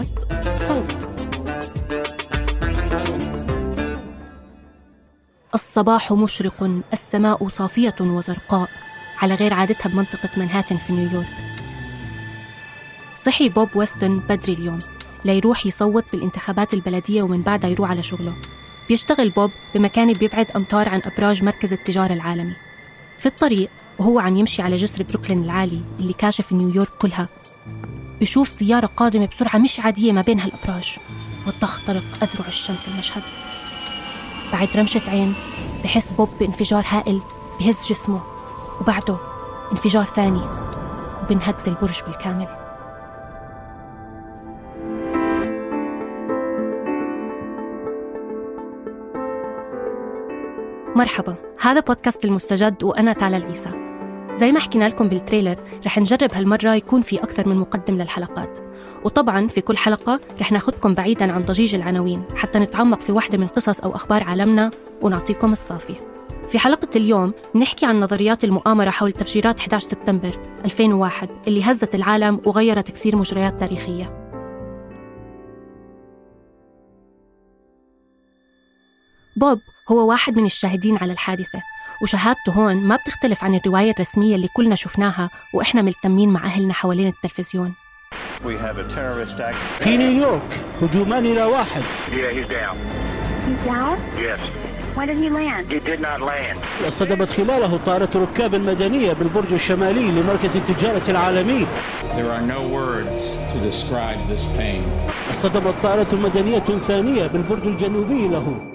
بودكاست صوت. الصباح مشرق السماء صافية وزرقاء على غير عادتها بمنطقة منهاتن في نيويورك. صحي بوب ويستون بدري اليوم. ليروح يصوت بالانتخابات البلدية ومن بعدها يروح على شغله. بيشتغل بوب بمكان بيبعد أمتار عن أبراج مركز التجارة العالمي. في الطريق وهو عم يمشي على جسر بروكلين العالي اللي كاشف نيويورك كلها. بشوف طيارة قادمة بسرعة مش عادية ما بين هالأبراج. وتخترق أذرع الشمس المشهد. بعد رمشة عين بحس بوب بانفجار هائل بهز جسمه. وبعده انفجار ثاني وبنهد البرج بالكامل. مرحبا هذا بودكاست المستجد وأنا تالا العيسى زي ما حكينا لكم بالتريلر رح نجرب هالمرة يكون في أكثر من مقدم للحلقات. وطبعا في كل حلقة رح ناخدكم بعيدا عن ضجيج العناوين حتى نتعمق في واحدة من قصص أو أخبار عالمنا ونعطيكم الصافي في حلقة اليوم نحكي عن نظريات المؤامرة حول تفجيرات 11 سبتمبر 2001 اللي هزت العالم وغيرت كثير مجريات تاريخية. بوب هو واحد من الشاهدين على الحادثة وشهادته هون ما بتختلف عن الرواية الرسمية اللي كلنا شفناها وإحنا ملتمين مع أهلنا حوالين التلفزيون في نيويورك هجومان إلى واحد Yeah, he's down. He's down? Yes. When did he land? He did not land. اصطدمت خلاله طائرة ركاب مدنية بالبرج الشمالي لمركز التجارة العالمي There are no words to describe this pain. اصطدمت طائرة مدنية ثانية بالبرج الجنوبي له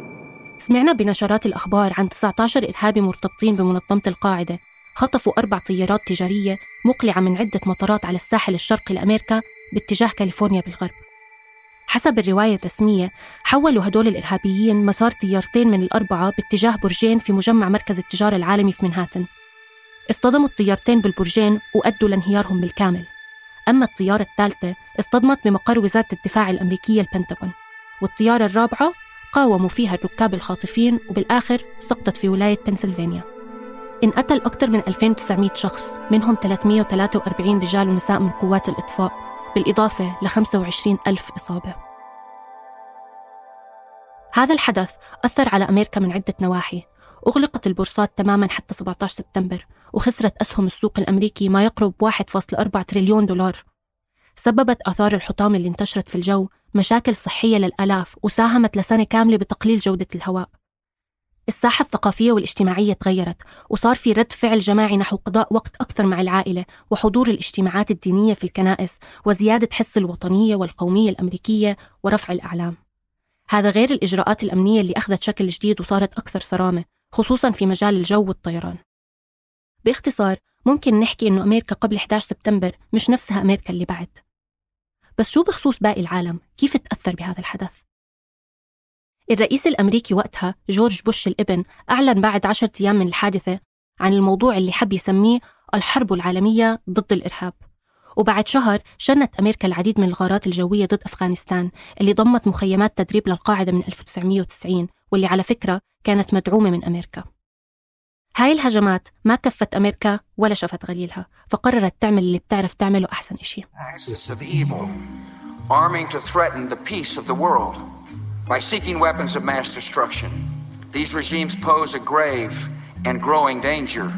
سمعنا بنشرات الأخبار عن 19 إرهابي مرتبطين بمنظمة القاعدة. خطفوا أربع طيارات تجارية مقلعة من عدة مطارات على الساحل الشرقي لأمريكا باتجاه كاليفورنيا بالغرب. حسب الرواية الرسمية حولوا هدول الإرهابيين مسار طيارتين من الأربعة باتجاه برجين في مجمع مركز التجارة العالمي في منهاتن. اصطدموا الطيارتين بالبرجين وأدوا لانهيارهم بالكامل. أما الطيارة الثالثة اصطدمت بمقر وزارة الدفاع الأمريكية البنتاغون. والطيارة الرابعة قاوموا فيها الركاب الخاطفين وبالآخر سقطت في ولاية بنسلفانيا. انقتل أكثر من 2900 شخص منهم 343 رجال ونساء من قوات الإطفاء بالإضافة ل 25 ألف إصابة. هذا الحدث أثر على أمريكا من عدة نواحي. أغلقت البورصات تماما حتى 17 سبتمبر وخسرت أسهم السوق الأمريكي ما يقرب 1.4 تريليون دولار. سببت آثار الحطام اللي انتشرت في الجو مشاكل صحية للآلاف وساهمت لسنة كاملة بتقليل جودة الهواء. الساحة الثقافية والاجتماعية تغيرت وصار في رد فعل جماعي نحو قضاء وقت أكثر مع العائلة وحضور الاجتماعات الدينية في الكنائس وزيادة حس الوطنية والقومية الأمريكية ورفع الأعلام. هذا غير الإجراءات الأمنية اللي أخذت شكل جديد وصارت أكثر صرامة خصوصا في مجال الجو والطيران. باختصار ممكن نحكي إنه أمريكا قبل 11 سبتمبر مش نفسها أمريكا اللي بعد. بس شو بخصوص باقي العالم؟ كيف تأثر بهذا الحدث؟ الرئيس الأمريكي وقتها جورج بوش الإبن أعلن بعد عشرة أيام من الحادثة عن الموضوع اللي حب يسميه الحرب العالمية ضد الإرهاب وبعد شهر شنت أمريكا العديد من الغارات الجوية ضد أفغانستان اللي ضمت مخيمات تدريب للقاعدة من 1990 واللي على فكرة كانت مدعومة من أمريكا هاي الهجمات ما كفت أمريكا ولا شفت غليلها فقررت تعمل اللي بتعرف تعمله أحسن إشي axis of evil, arming to threaten the peace of the world by seeking weapons of mass destruction. These regimes pose a grave, and growing danger.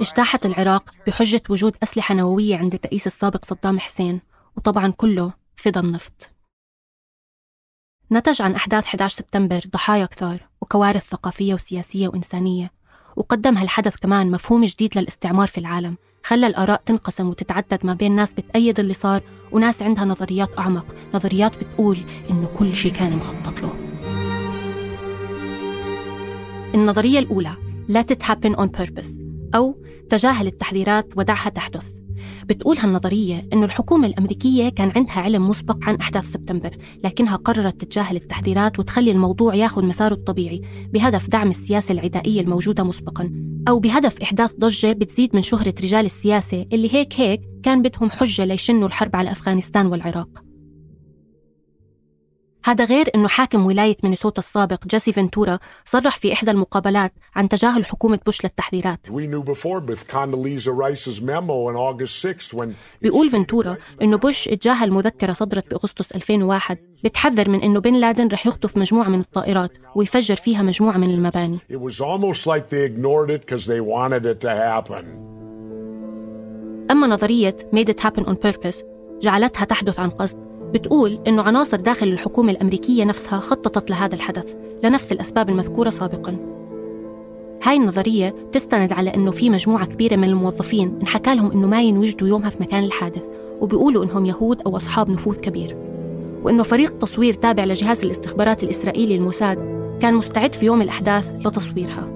اجتاحت العراق بحجة وجود أسلحة نووية عند الرئيس السابق صدام حسين وطبعا كله فضى النفط نتج عن أحداث 11 سبتمبر ضحايا كثار وكوارث ثقافية وسياسية وإنسانية وقدم هالحدث كمان مفهوم جديد للاستعمار في العالم. خلى الآراء تنقسم وتتعدد ما بين ناس بتأيد اللي صار وناس عندها نظريات أعمق نظريات بتقول إنه كل شيء كان مخطط له. النظرية الأولى Let it happen on purpose أو تجاهل التحذيرات ودعها تحدث. بتقول هالنظرية إنه الحكومة الأمريكية كان عندها علم مسبق عن أحداث سبتمبر لكنها قررت تتجاهل التحذيرات وتخلي الموضوع ياخذ مساره الطبيعي بهدف دعم السياسة العدائية الموجودة مسبقا أو بهدف إحداث ضجة بتزيد من شهرة رجال السياسة اللي هيك هيك كان بدهم حجة ليشنوا الحرب على أفغانستان والعراق. هذا غير أنه حاكم ولاية مينيسوتا السابق جيسي فنتورا صرح في إحدى المقابلات عن تجاهل حكومة بوش للتحذيرات بيقول فنتورا أنه بوش اتجاهل مذكرة صدرت بأغسطس 2001 بتحذر من أنه بن لادن رح يخطف مجموعة من الطائرات ويفجر فيها مجموعة من المباني. أما نظرية made it happen on purpose جعلتها تحدث عن قصد. بتقول إنه عناصر داخل الحكومة الأمريكية نفسها خططت لهذا الحدث لنفس الأسباب المذكورة سابقاً. هاي النظرية تستند على إنه في مجموعة كبيرة من الموظفين انحكى لهم إنه ما ينوجدوا يومها في مكان الحادث وبيقولوا إنهم يهود أو أصحاب نفوذ كبير. وإنه فريق تصوير تابع لجهاز الاستخبارات الإسرائيلي الموساد كان مستعد في يوم الأحداث لتصويرها.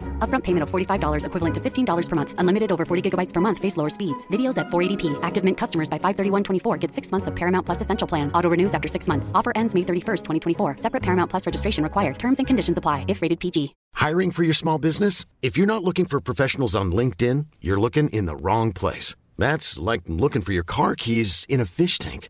Upfront payment of $45 equivalent to $15 per month. Unlimited over 40 gigabytes per month. Face lower speeds. Videos at 480p. Active Mint customers by 531.24 get six months of Paramount Plus Essential Plan. Auto renews after six months. Offer ends May 31st, 2024. Separate Paramount Plus registration required. Terms and conditions apply if rated PG. Hiring for your small business? If you're not looking for professionals on LinkedIn, you're looking in the wrong place. That's like looking for your car keys in a fish tank.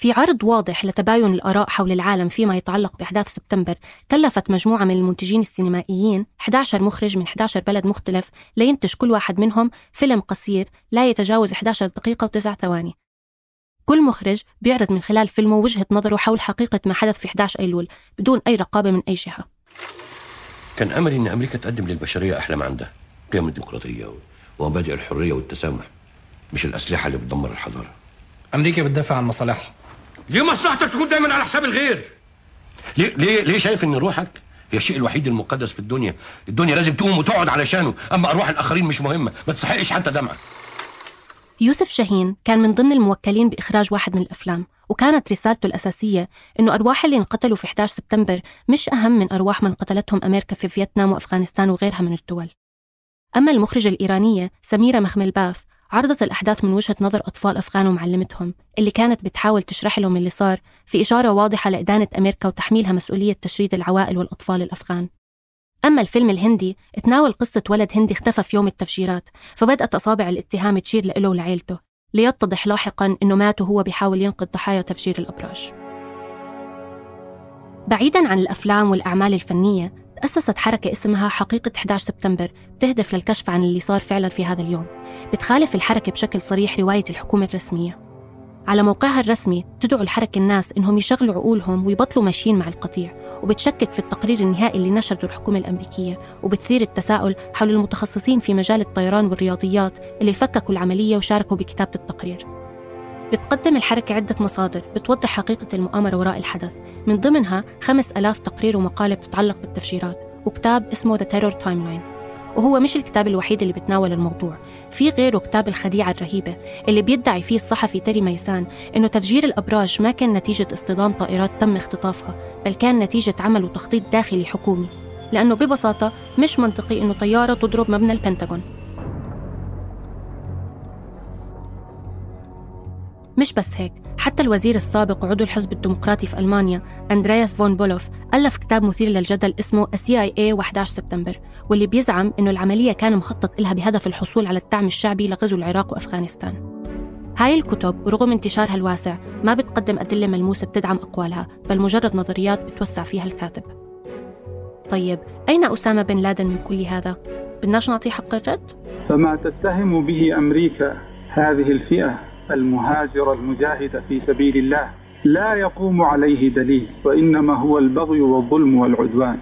في عرض واضح لتباين الآراء حول العالم فيما يتعلق بأحداث سبتمبر كلفت مجموعة من المنتجين السينمائيين 11 مخرج من 11 بلد مختلف لينتج كل واحد منهم فيلم قصير لا يتجاوز 11 دقيقة وتسع ثواني. كل مخرج بيعرض من خلال فيلمه وجهة نظره حول حقيقة ما حدث في 11 أيلول بدون أي رقابة من أي جهة. كان أملي أن أمريكا تقدم للبشرية أحلام عندها قيم الديمقراطية ومبادئ الحرية والتسامح مش الأسلحة اللي بتدمر الحضارة. أمريكا بتدافع عن مصالحها. ليه مصلحتك تكون دايما على حساب الغير؟ ليه ليه ليه شايف إن روحك هي الشيء الوحيد المقدس في الدنيا؟ الدنيا لازم تقوم وتقعد علشانه أما أرواح الآخرين مش مهمة. ما تستحقش حتى دمعة. يوسف شاهين كان من ضمن الموكلين بإخراج واحد من الأفلام وكانت رسالته الأساسية إنه أرواح اللي انقتلوا في 11 سبتمبر مش أهم من أرواح من قتلتهم أمريكا في فيتنام وأفغانستان وغيرها من الدول. أما المخرجة الإيرانية سميرة مخملباف عرضت الأحداث من وجهة نظر أطفال أفغان ومعلمتهم اللي كانت بتحاول تشرح لهم اللي صار في إشارة واضحة لإدانة أمريكا وتحميلها مسؤولية تشريد العوائل والأطفال الأفغان. أما الفيلم الهندي تناول قصة ولد هندي اختفى في يوم التفجيرات فبدأت أصابع الاتهام تشير له ولعيلته ليتضح لاحقا أنه مات وهو بيحاول ينقذ ضحايا تفجير الأبراج. بعيدا عن الأفلام والأعمال الفنية تأسست حركة اسمها حقيقة 11 سبتمبر بتهدف للكشف عن اللي صار فعلا في هذا اليوم. بتخالف الحركة بشكل صريح رواية الحكومة الرسمية. على موقعها الرسمي تدعو الحركة الناس إنهم يشغلوا عقولهم ويبطلوا ماشيين مع القطيع وبتشكك في التقرير النهائي اللي نشرته الحكومة الأمريكية وبتثير التساؤل حول المتخصصين في مجال الطيران والرياضيات اللي فككوا العملية وشاركوا بكتابة التقرير. بتقدم الحركة عدة مصادر بتوضح حقيقة المؤامرة وراء الحدث. من ضمنها خمس ألاف تقرير ومقالة بتتعلق بالتفجيرات وكتاب اسمه The Terror Timeline. وهو مش الكتاب الوحيد اللي بتناول الموضوع. في غيره كتاب الخديعة الرهيبة اللي بيدعي فيه الصحفي تيري ميسان إنه تفجير الأبراج ما كان نتيجة اصطدام طائرات تم اختطافها بل كان نتيجة عمل وتخطيط داخلي حكومي. لأنه ببساطة مش منطقي إنه طيارة تضرب مبنى البنتاغون. مش بس هيك حتى الوزير السابق وعضو الحزب الديمقراطي في ألمانيا أندرياس فون بولوف ألف كتاب مثير للجدل اسمه ال CIA 11 سبتمبر واللي بيزعم إنه العملية كان مخطط لها بهدف الحصول على الدعم الشعبي لغزو العراق وأفغانستان هاي الكتب رغم انتشارها الواسع ما بتقدم أدلة ملموسة بتدعم أقوالها بل مجرد نظريات بتوسع فيها الكاتب طيب أين أسامة بن لادن من كل هذا؟ بدناش نعطيه حق الرد؟ فما تتهم به أمريكا هذه الفئة المهاجرة المجاهدة في سبيل الله. لا يقوم عليه دليل وإنما هو البغي والظلم والعدوان.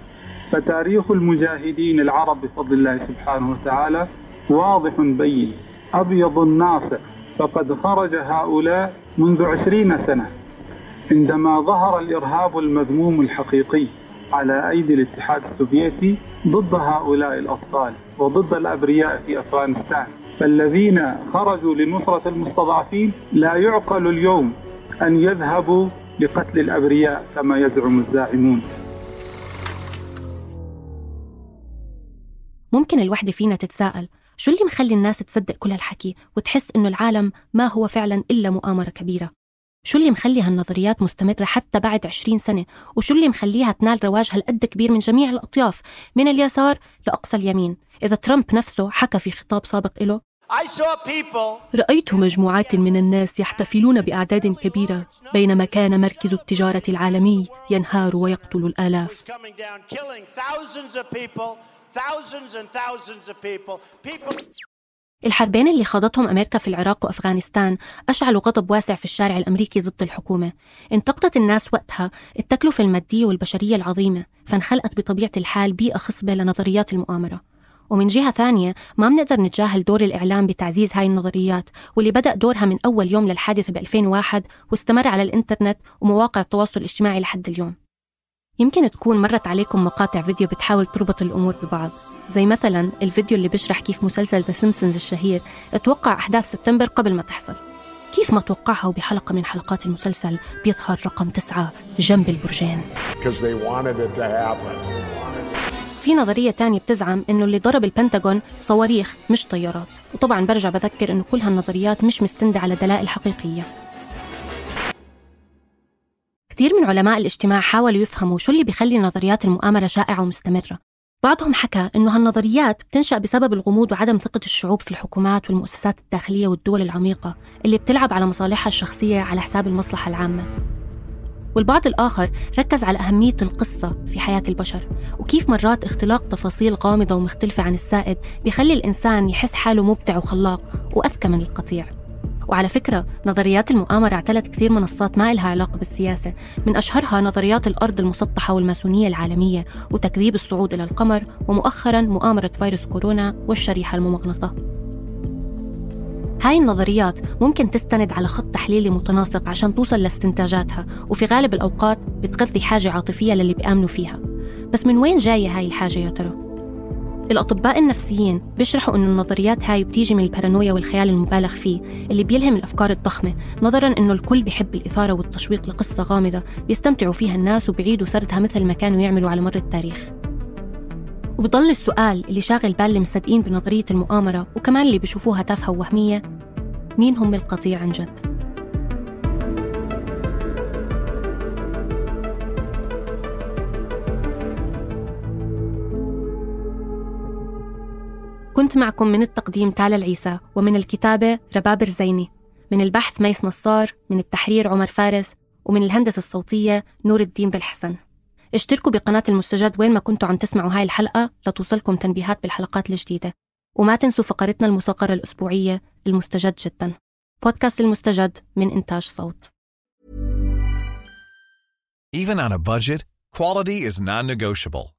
فتاريخ المجاهدين العرب بفضل الله سبحانه وتعالى واضح بين. أبيض ناصع فقد خرج هؤلاء منذ عشرين سنة عندما ظهر الإرهاب المذموم الحقيقي. على أيدي الاتحاد السوفيتي ضد هؤلاء الأطفال وضد الأبرياء في أفغانستان. فالذين خرجوا لنصرة المستضعفين لا يعقل اليوم أن يذهبوا لقتل الأبرياء كما يزعم الزاعمون. ممكن الوحدة فينا تتساءل شو اللي مخلي الناس تصدق كل هالحكي وتحس إنه العالم ما هو فعلا إلا مؤامرة كبيرة؟ شو اللي مخلي هالنظريات مستمرة حتى بعد 20 سنة؟ وشو اللي مخليها تنال رواج هالقد كبير من جميع الأطياف؟ من اليسار لأقصى اليمين. إذا ترامب نفسه حكى في خطاب سابق له رأيت مجموعات من الناس يحتفلون بأعداد كبيرة بينما كان مركز التجارة العالمي ينهار ويقتل الآلاف. الحربين اللي خاضتهم أمريكا في العراق وأفغانستان أشعلوا غضب واسع في الشارع الأمريكي ضد الحكومة. انتقدت الناس وقتها التكلفة المادية والبشرية العظيمة فانخلقت بطبيعة الحال بيئة خصبة لنظريات المؤامرة. ومن جهة ثانية ما بنقدر نتجاهل دور الإعلام بتعزيز هاي النظريات واللي بدأ دورها من أول يوم للحادثة ب 2001 واستمر على الإنترنت ومواقع التواصل الاجتماعي لحد اليوم. يمكن تكون مرت عليكم مقاطع فيديو بتحاول تربط الأمور ببعض زي مثلا الفيديو اللي بيشرح كيف مسلسل The Simpsons الشهير توقع أحداث سبتمبر قبل ما تحصل. كيف ما توقعها وبحلقة من حلقات المسلسل بيظهر رقم تسعة جنب البرجين في نظرية تانية بتزعم إنه اللي ضرب البنتاغون صواريخ مش طيارات وطبعا برجع بذكر إنه كل هالنظريات مش مستندة على دلائل حقيقية. كثير من علماء الاجتماع حاولوا يفهموا شو اللي بيخلي نظريات المؤامرة شائعة ومستمرة. بعضهم حكى إنه هالنظريات بتنشأ بسبب الغموض وعدم ثقة الشعوب في الحكومات والمؤسسات الداخلية والدول العميقة اللي بتلعب على مصالحها الشخصية على حساب المصلحة العامة. والبعض الآخر ركز على أهمية القصة في حياة البشر وكيف مرات اختلاق تفاصيل غامضة ومختلفة عن السائد بيخلي الإنسان يحس حاله مبدع وخلاق وأذكى من القطيع. وعلى فكرة نظريات المؤامرة اعتلت كثير منصات ما إلها علاقة بالسياسة. من أشهرها نظريات الأرض المسطحة والماسونية العالمية وتكذيب الصعود إلى القمر ومؤخرا مؤامرة فيروس كورونا والشريحة الممغنطة. هاي النظريات ممكن تستند على خط تحليلي متناسق عشان توصل لاستنتاجاتها وفي غالب الأوقات بتغذي حاجة عاطفية للي بيآمنوا فيها. بس من وين جاية هاي الحاجة يا ترى؟ الأطباء النفسيين بيشرحوا أن النظريات هاي بتيجي من البارانويا والخيال المبالغ فيه اللي بيلهم الأفكار الضخمة نظرا أنه الكل بيحب الإثارة والتشويق لقصة غامضة بيستمتعوا فيها الناس وبيعيدوا سردها مثل ما كانوا يعملوا على مر التاريخ وبضل السؤال اللي شاغل بال المصدقين بنظرية المؤامرة وكمان اللي بيشوفوها تافهة ووهمية مين هم القطيع عن جد؟ كنت معكم من التقديم تالا العيسى ومن الكتابة رباب رزيني. من البحث ميس نصار من التحرير عمر فارس ومن الهندسة الصوتية نور الدين بالحسن. اشتركوا بقناة المستجد وين ما كنتوا عم تسمعوا هاي الحلقة لتوصلكم تنبيهات بالحلقات الجديدة. وما تنسوا فقرتنا المصغرة الأسبوعية المستجد جدا. بودكاست المستجد من إنتاج صوت. Even on a budget, quality is non-negotiable.